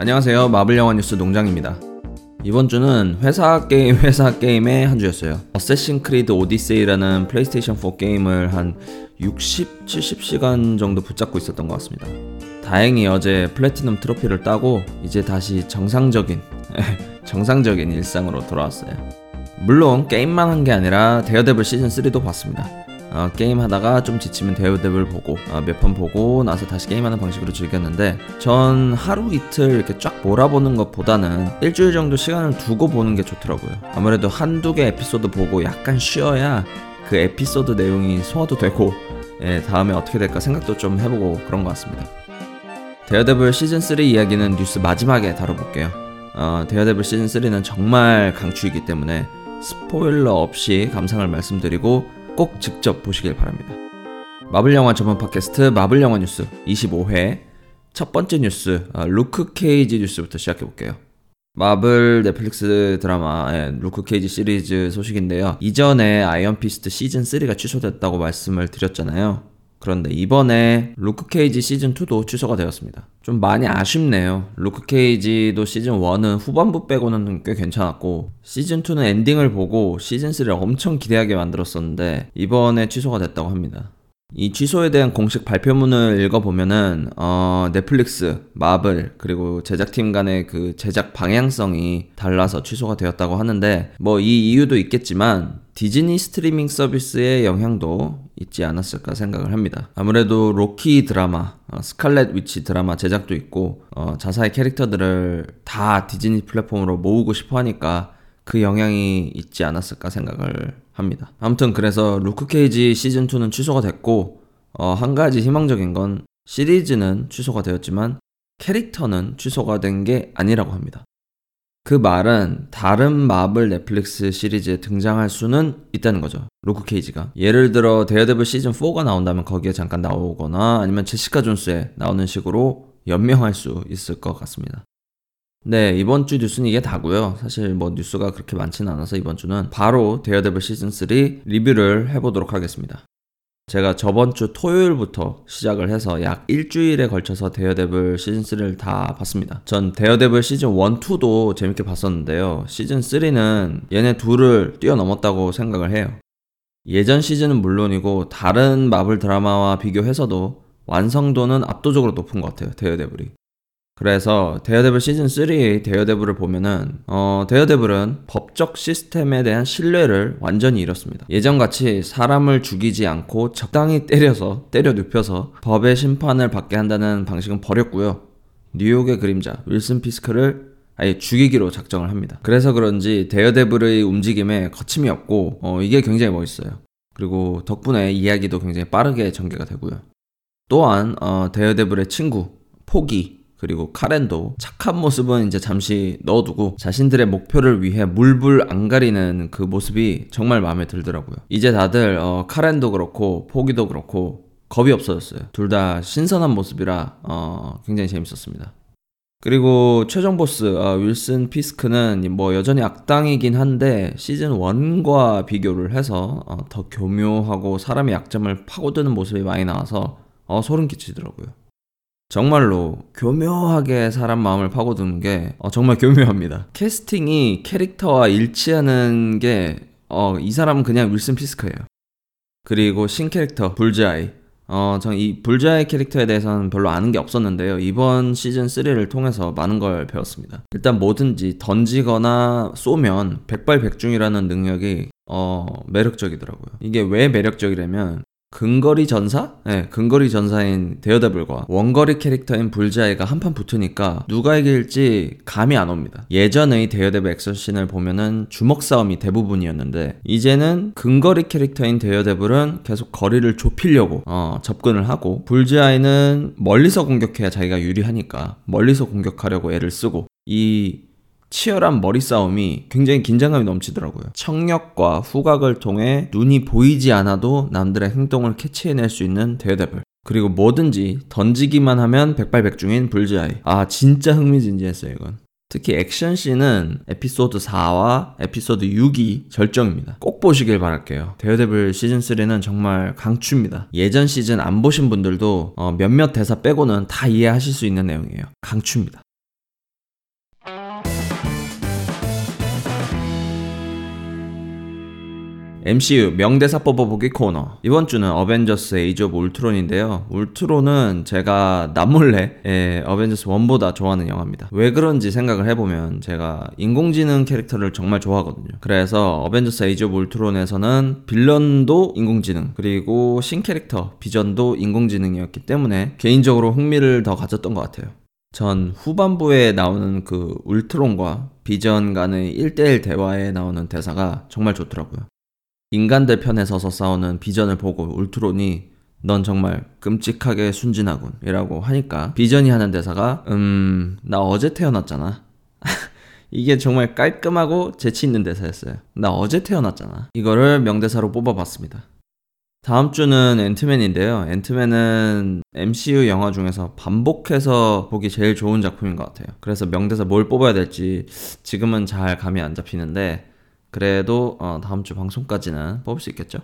안녕하세요. 마블 영화 뉴스 농장입니다. 이번 주는 회사 게임 회사 게임의 한 주였어요. 어쌔신 크리드 오디세이라는 플레이스테이션 4 게임을 한 60, 70시간 정도 붙잡고 있었던 것 같습니다. 다행히 어제 플래티넘 트로피를 따고 이제 다시 정상적인 정상적인 일상으로 돌아왔어요. 물론 게임만 한 게 아니라 데어데블 시즌 3도 봤습니다. 어, 게임 하다가 좀 지치면 데어데블 보고 어, 몇번 보고 나서 다시 게임하는 방식으로 즐겼는데 전 하루 이틀 이렇게 쫙 몰아보는 것보다는 일주일 정도 시간을 두고 보는 게 좋더라고요. 아무래도 한두 개 에피소드 보고 약간 쉬어야 그 에피소드 내용이 소화도 되고 예, 다음에 어떻게 될까 생각도 좀 해보고 그런 것 같습니다. 데어데블 시즌3 이야기는 뉴스 마지막에 다뤄볼게요. 어, 데어데블 시즌3는 정말 강추이기 때문에 스포일러 없이 감상을 말씀드리고 꼭 직접 보시길 바랍니다. 마블 영화 전문 팟캐스트 마블 영화 뉴스 25회 첫 번째 뉴스 아, 루크 케이지 뉴스부터 시작해 볼게요. 마블 넷플릭스 드라마 예, 루크 케이지 시리즈 소식인데요. 이전에 아이언 피스트 시즌 3가 취소됐다고 말씀을 드렸잖아요. 그런데 이번에 루크 케이지 시즌 2도 취소가 되었습니다. 좀 많이 아쉽네요. 루크 케이지도 시즌 1은 후반부 빼고는 꽤 괜찮았고 시즌 2는 엔딩을 보고 시즌 3를 엄청 기대하게 만들었었는데 이번에 취소가 됐다고 합니다. 이 취소에 대한 공식 발표문을 읽어보면은, 어, 넷플릭스, 마블, 그리고 제작팀 간의 그 제작 방향성이 달라서 취소가 되었다고 하는데, 뭐 이 이유도 있겠지만, 디즈니 스트리밍 서비스의 영향도 있지 않았을까 생각을 합니다. 아무래도 로키 드라마, 어, 스칼렛 위치 드라마 제작도 있고, 어, 자사의 캐릭터들을 다 디즈니 플랫폼으로 모으고 싶어 하니까 그 영향이 있지 않았을까 생각을 합니다. 아무튼 그래서 루크 케이지 시즌 2는 취소가 됐고 어, 한 가지 희망적인 건 시리즈는 취소가 되었지만 캐릭터는 취소가 된 게 아니라고 합니다. 그 말은 다른 마블 넷플릭스 시리즈에 등장할 수는 있다는 거죠. 루크 케이지가. 예를 들어 데어데블 시즌 4가 나온다면 거기에 잠깐 나오거나 아니면 제시카 존스에 나오는 식으로 연명할 수 있을 것 같습니다. 네, 이번 주 뉴스는 이게 다고요. 사실 뭐 뉴스가 그렇게 많지는 않아서 이번 주는 바로 데어데블 시즌 3 리뷰를 해보도록 하겠습니다. 제가 저번 주 토요일부터 시작을 해서 약 일주일에 걸쳐서 데어데블 시즌 3를 다 봤습니다. 전 데어데블 시즌 1, 2도 재밌게 봤었는데요. 시즌 3는 얘네 둘을 뛰어넘었다고 생각을 해요. 예전 시즌은 물론이고 다른 마블 드라마와 비교해서도 완성도는 압도적으로 높은 것 같아요. 데어데블이. 그래서 데어데블 시즌 3의 데어데블을 보면은 어, 데어데블은 법적 시스템에 대한 신뢰를 완전히 잃었습니다. 예전같이 사람을 죽이지 않고 적당히 때려서 때려 눕혀서 법의 심판을 받게 한다는 방식은 버렸고요. 뉴욕의 그림자 윌슨 피스크를 아예 죽이기로 작정을 합니다. 그래서 그런지 데어데블의 움직임에 거침이 없고 어, 이게 굉장히 멋있어요. 그리고 덕분에 이야기도 굉장히 빠르게 전개가 되고요. 또한 어, 데어데블의 친구 포기 그리고 카렌도 착한 모습은 이제 잠시 넣어두고 자신들의 목표를 위해 물불 안 가리는 그 모습이 정말 마음에 들더라고요. 이제 다들 어, 카렌도 그렇고 포기도 그렇고 겁이 없어졌어요. 둘 다 신선한 모습이라 어, 굉장히 재밌었습니다. 그리고 최종 보스 어, 윌슨 피스크는 뭐 여전히 악당이긴 한데 시즌 1과 비교를 해서 어, 더 교묘하고 사람의 약점을 파고드는 모습이 많이 나와서 어, 소름 끼치더라고요. 정말로 교묘하게 사람 마음을 파고드는 게 어, 정말 교묘합니다. 캐스팅이 캐릭터와 일치하는 게 어, 이 사람은 그냥 윌슨 피스크예요. 그리고 신 캐릭터 불자이. 어, 전이 불자의 캐릭터에 대해서는 별로 아는 게 없었는데요. 이번 시즌 3를 통해서 많은 걸 배웠습니다. 일단 뭐든지 던지거나 쏘면 백발백중이라는 능력이 어, 매력적이더라고요. 이게 왜 매력적이냐면 근거리 전사? 네, 근거리 전사인 데어데블과 원거리 캐릭터인 불즈아이가 한판 붙으니까 누가 이길지 감이 안 옵니다. 예전의 데어데블 액션씬을 보면은 주먹 싸움이 대부분이었는데 이제는 근거리 캐릭터인 데어데블은 계속 거리를 좁히려고 어, 접근을 하고 불즈아이는 멀리서 공격해야 자기가 유리하니까 멀리서 공격하려고 애를 쓰고 이 치열한 머리 싸움이 굉장히 긴장감이 넘치더라고요. 청력과 후각을 통해 눈이 보이지 않아도 남들의 행동을 캐치해낼 수 있는 데어데블. 그리고 뭐든지 던지기만 하면 백발백중인 불즈아이. 아, 진짜 흥미진진했어요, 이건. 특히 액션씬은 에피소드 4와 에피소드 6이 절정입니다. 꼭 보시길 바랄게요. 데어데블 시즌3는 정말 강추입니다. 예전 시즌 안 보신 분들도 어, 몇몇 대사 빼고는 다 이해하실 수 있는 내용이에요. 강추입니다. MCU 명대사 뽑아보기 코너. 이번 주는 어벤져스 에이지 오브 울트론인데요. 울트론은 제가 남몰래 예, 어벤져스 1보다 좋아하는 영화입니다. 왜 그런지 생각을 해보면 제가 인공지능 캐릭터를 정말 좋아하거든요. 그래서 어벤져스 에이지 오브 울트론에서는 빌런도 인공지능 그리고 신 캐릭터 비전도 인공지능이었기 때문에 개인적으로 흥미를 더 가졌던 것 같아요. 전 후반부에 나오는 그 울트론과 비전 간의 1대1 대화에 나오는 대사가 정말 좋더라고요. 인간들 편에 서서 싸우는 비전을 보고 울트론이 넌 정말 끔찍하게 순진하군. 이라고 하니까 비전이 하는 대사가 음 나 어제 태어났잖아. 이게 정말 깔끔하고 재치 있는 대사였어요 나 어제 태어났잖아. 이거를 명대사로 뽑아봤습니다. 다음 주는 앤트맨인데요. 앤트맨은 MCU 영화 중에서 반복해서 보기 제일 좋은 작품인 것 같아요. 그래서 명대사 뭘 뽑아야 될지 지금은 잘 감이 안 잡히는데 그래도 어, 다음 주 방송까지는 뽑을 수 있겠죠?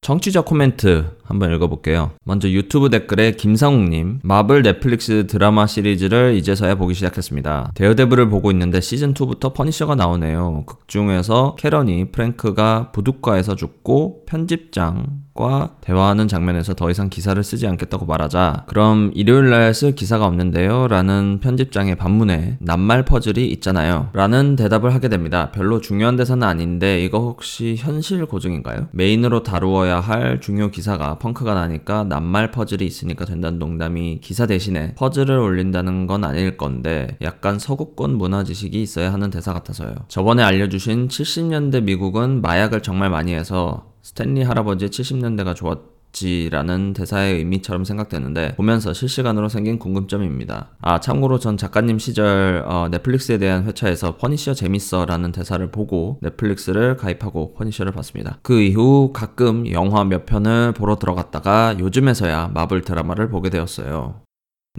청취자 코멘트 한번 읽어볼게요. 먼저 유튜브 댓글에 김상욱님, 마블 넷플릭스 드라마 시리즈를 이제서야 보기 시작했습니다. 데어데블을 보고 있는데 시즌2부터 퍼니셔가 나오네요. 극 중에서 캐런이 프랭크가 부둣가에서 죽고 편집장, 과 대화하는 장면에서 더 이상 기사를 쓰지 않겠다고 말하자 그럼 일요일 날 쓸 기사가 없는데요 라는 편집장의 반문에 낱말 퍼즐이 있잖아요 라는 대답을 하게 됩니다 별로 중요한 대사는 아닌데 이거 혹시 현실 고증인가요? 메인으로 다루어야 할 중요 기사가 펑크가 나니까 낱말 퍼즐이 있으니까 된다는 농담이 기사 대신에 퍼즐을 올린다는 건 아닐 건데 약간 서구권 문화 지식이 있어야 하는 대사 같아서요. 저번에 알려주신 70년대 미국은 마약을 정말 많이 해서 스탠리 할아버지의 70년대가 좋았지라는 대사의 의미처럼 생각되는데 보면서 실시간으로 생긴 궁금점입니다. 아 참고로 전 작가님 시절 어, 넷플릭스에 대한 회차에서 퍼니셔 재밌어라는 대사를 보고 넷플릭스를 가입하고 퍼니셔를 봤습니다. 그 이후 가끔 영화 몇 편을 보러 들어갔다가 요즘에서야 마블 드라마를 보게 되었어요.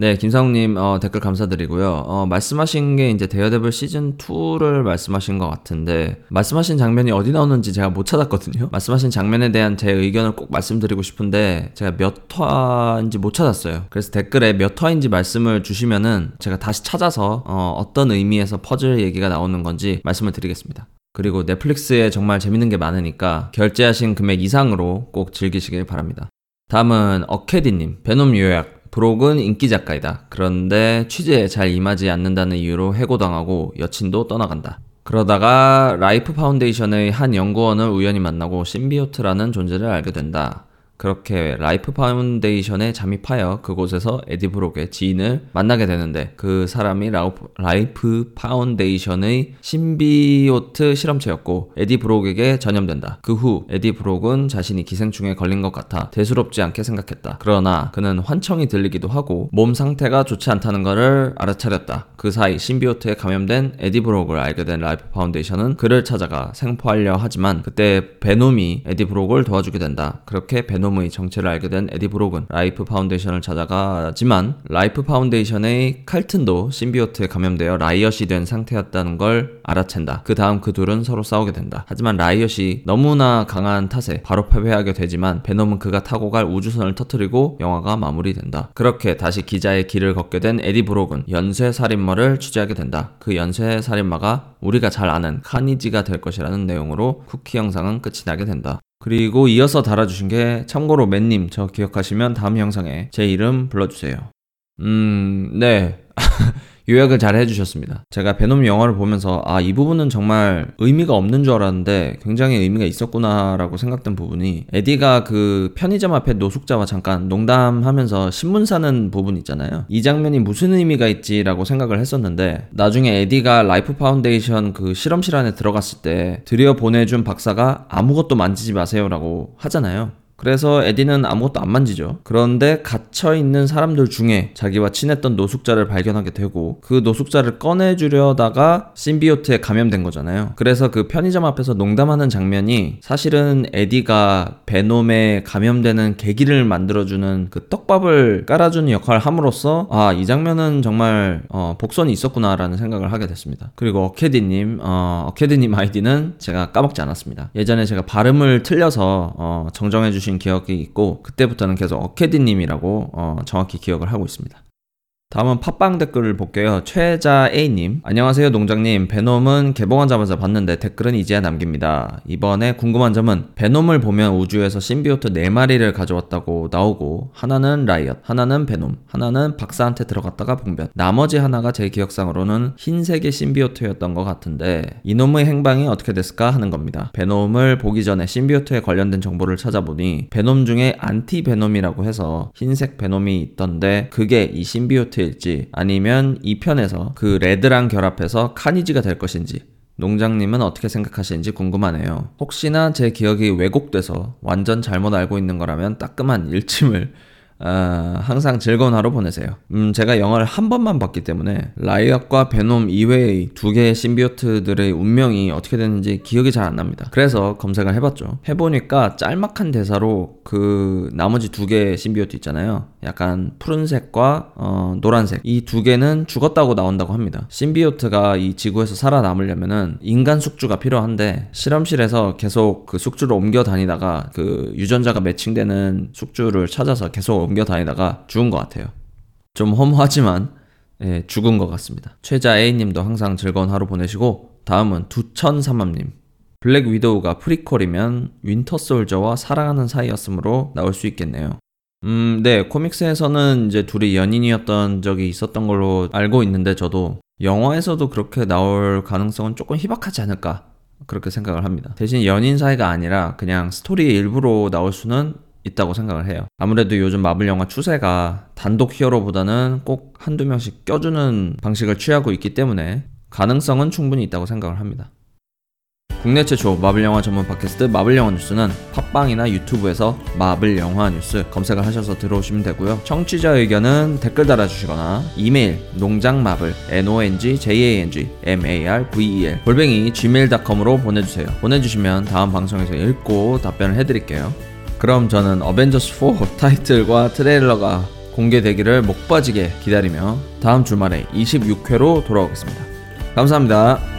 네, 김상욱님 어, 댓글 감사드리고요. 어, 말씀하신 게 이제 데어데블 시즌 2를 말씀하신 것 같은데 말씀하신 장면이 어디 나오는지 제가 못 찾았거든요. 말씀하신 장면에 대한 제 의견을 꼭 말씀드리고 싶은데 제가 몇 화인지 못 찾았어요. 그래서 댓글에 몇 화인지 말씀을 주시면은 제가 다시 찾아서 어, 어떤 의미에서 퍼즐 얘기가 나오는 건지 말씀을 드리겠습니다. 그리고 넷플릭스에 정말 재밌는 게 많으니까 결제하신 금액 이상으로 꼭 즐기시길 바랍니다. 다음은 어캐디님, 베놈 요약. 브록은 인기 작가이다. 그런데 취재에 잘 임하지 않는다는 이유로 해고당하고 여친도 떠나간다. 그러다가 라이프 파운데이션의 한 연구원을 우연히 만나고 symbiote라는 존재를 알게 된다. 그렇게 라이프 파운데이션에 잠입하여 그곳에서 에디 브록의 지인을 만나게 되는데 그 사람이 라이프 파운데이션의 symbiote 실험체였고 에디 브록에게 전염된다. 그 후 에디 브록은 자신이 기생충에 걸린 것 같아 대수롭지 않게 생각했다. 그러나 그는 환청이 들리기도 하고 몸 상태가 좋지 않다는 것을 알아차렸다. 그 사이 symbiote에 감염된 에디 브록을 알게 된 라이프 파운데이션은 그를 찾아가 생포하려 하지만 그때 베놈이 에디 브록을 도와주게 된다. 그렇게 베놈 베놈의 정체를 알게 된 에디 브록은 라이프 파운데이션을 찾아가지만 라이프 파운데이션의 칼튼도 symbiote에 감염되어 라이엇이 된 상태였다는 걸 알아챈다. 그 다음 그 둘은 서로 싸우게 된다. 하지만 라이엇이 너무나 강한 탓에 바로 패배하게 되지만 베놈은 그가 타고 갈 우주선을 터뜨리고 영화가 마무리된다. 그렇게 다시 기자의 길을 걷게 된 에디 브록은 연쇄 살인마를 취재하게 된다. 그 연쇄 살인마가 우리가 잘 아는 카니지가 될 것이라는 내용으로 쿠키 영상은 끝이 나게 된다. 그리고 이어서 달아주신 게 참고로 맨님 저 기억하시면 다음 영상에 제 이름 불러주세요. 음, 네. 요약을 잘 해주셨습니다. 제가 베놈 영화를 보면서 아, 이 부분은 정말 의미가 없는 줄 알았는데 굉장히 의미가 있었구나라고 생각된 부분이 에디가 그 편의점 앞에 노숙자와 잠깐 농담하면서 신문 사는 부분 있잖아요. 이 장면이 무슨 의미가 있지라고 생각을 했었는데 나중에 에디가 라이프 파운데이션 그 실험실 안에 들어갔을 때 들여 보내준 박사가 아무것도 만지지 마세요라고 하잖아요. 그래서 에디는 아무것도 안 만지죠. 그런데 갇혀 있는 사람들 중에 자기와 친했던 노숙자를 발견하게 되고 그 노숙자를 꺼내주려다가 심비오트에 감염된 거잖아요. 그래서 그 편의점 앞에서 농담하는 장면이 사실은 에디가 베놈에 감염되는 계기를 만들어주는 그 떡밥을 깔아주는 역할을 함으로써 아 이 장면은 정말 어, 복선이 있었구나라는 생각을 하게 됐습니다. 그리고 어캐디님 어, 어캐디님 아이디는 제가 까먹지 않았습니다. 예전에 제가 발음을 틀려서 어, 정정해 주신 주신 기억이 있고 그때부터는 계속 어캐디님이라고 어, 정확히 기억을 하고 있습니다. 다음은 팟빵 댓글을 볼게요. 최자 A님. 안녕하세요, 농장님. 베놈은 개봉하자마자 봤는데 댓글은 이제야 남깁니다. 이번에 궁금한 점은 베놈을 보면 우주에서 symbiote 4마리를 가져왔다고 나오고, 하나는 라이엇, 하나는 베놈, 하나는 박사한테 들어갔다가 봉변. 나머지 하나가 제 기억상으로는 흰색의 symbiote였던 것 같은데, 이놈의 행방이 어떻게 됐을까 하는 겁니다. 베놈을 보기 전에 symbiote에 관련된 정보를 찾아보니, 베놈 중에 안티 베놈이라고 해서 흰색 베놈이 있던데, 그게 이 symbiote일지 아니면 2편에서 그 레드랑 결합해서 카니지가 될 것인지 농장님은 어떻게 생각하시는지 궁금하네요. 혹시나 제 기억이 왜곡돼서 완전 잘못 알고 있는 거라면 따끔한 일침을 아, 항상 즐거운 하루 보내세요. 음, 제가 영화를 한 번만 봤기 때문에 라이엇과 베놈 이외의 두 개의 신비오트들의 운명이 어떻게 됐는지 기억이 잘 안 납니다. 그래서 검색을 해봤죠. 해보니까 짤막한 대사로 그 나머지 두 개의 신비오트 있잖아요. 약간 푸른색과 어, 노란색 이 두 개는 죽었다고 나온다고 합니다. 신비오트가 이 지구에서 살아남으려면은 인간 숙주가 필요한데 실험실에서 계속 그 숙주를 옮겨 다니다가 그 유전자가 매칭되는 숙주를 찾아서 계속 옮겨 다니다가 죽은 것 같아요. 좀 허무하지만 예, 죽은 것 같습니다. 최자 A님도 항상 즐거운 하루 보내시고 다음은 두천삼함님 블랙 위도우가 프리퀄이면 윈터 솔저와 사랑하는 사이였으므로 나올 수 있겠네요. 음, 네, 코믹스에서는 이제 둘이 연인이었던 적이 있었던 걸로 알고 있는데 저도 영화에서도 그렇게 나올 가능성은 조금 희박하지 않을까 그렇게 생각을 합니다. 대신 연인 사이가 아니라 그냥 스토리의 일부로 나올 수는 있다고 생각을 해요. 아무래도 요즘 마블 영화 추세가 단독 히어로보다는 꼭 한두 명씩 껴주는 방식을 취하고 있기 때문에 가능성은 충분히 있다고 생각을 합니다. 국내 최초 마블 영화 전문 팟캐스트 마블 영화 뉴스는 팟빵이나 유튜브에서 마블 영화 뉴스 검색을 하셔서 들어오시면 되고요. 청취자 의견은 댓글 달아주시거나 이메일 농장마블 n o n g j a n g m a r v e l 골뱅이 gmail.com으로 보내주세요. 보내주시면 다음 방송에서 읽고 답변을 해드릴게요. 그럼 저는 어벤져스 4 타이틀과 트레일러가 공개되기를 목 빠지게 기다리며 다음 주말에 26회로 돌아오겠습니다. 감사합니다.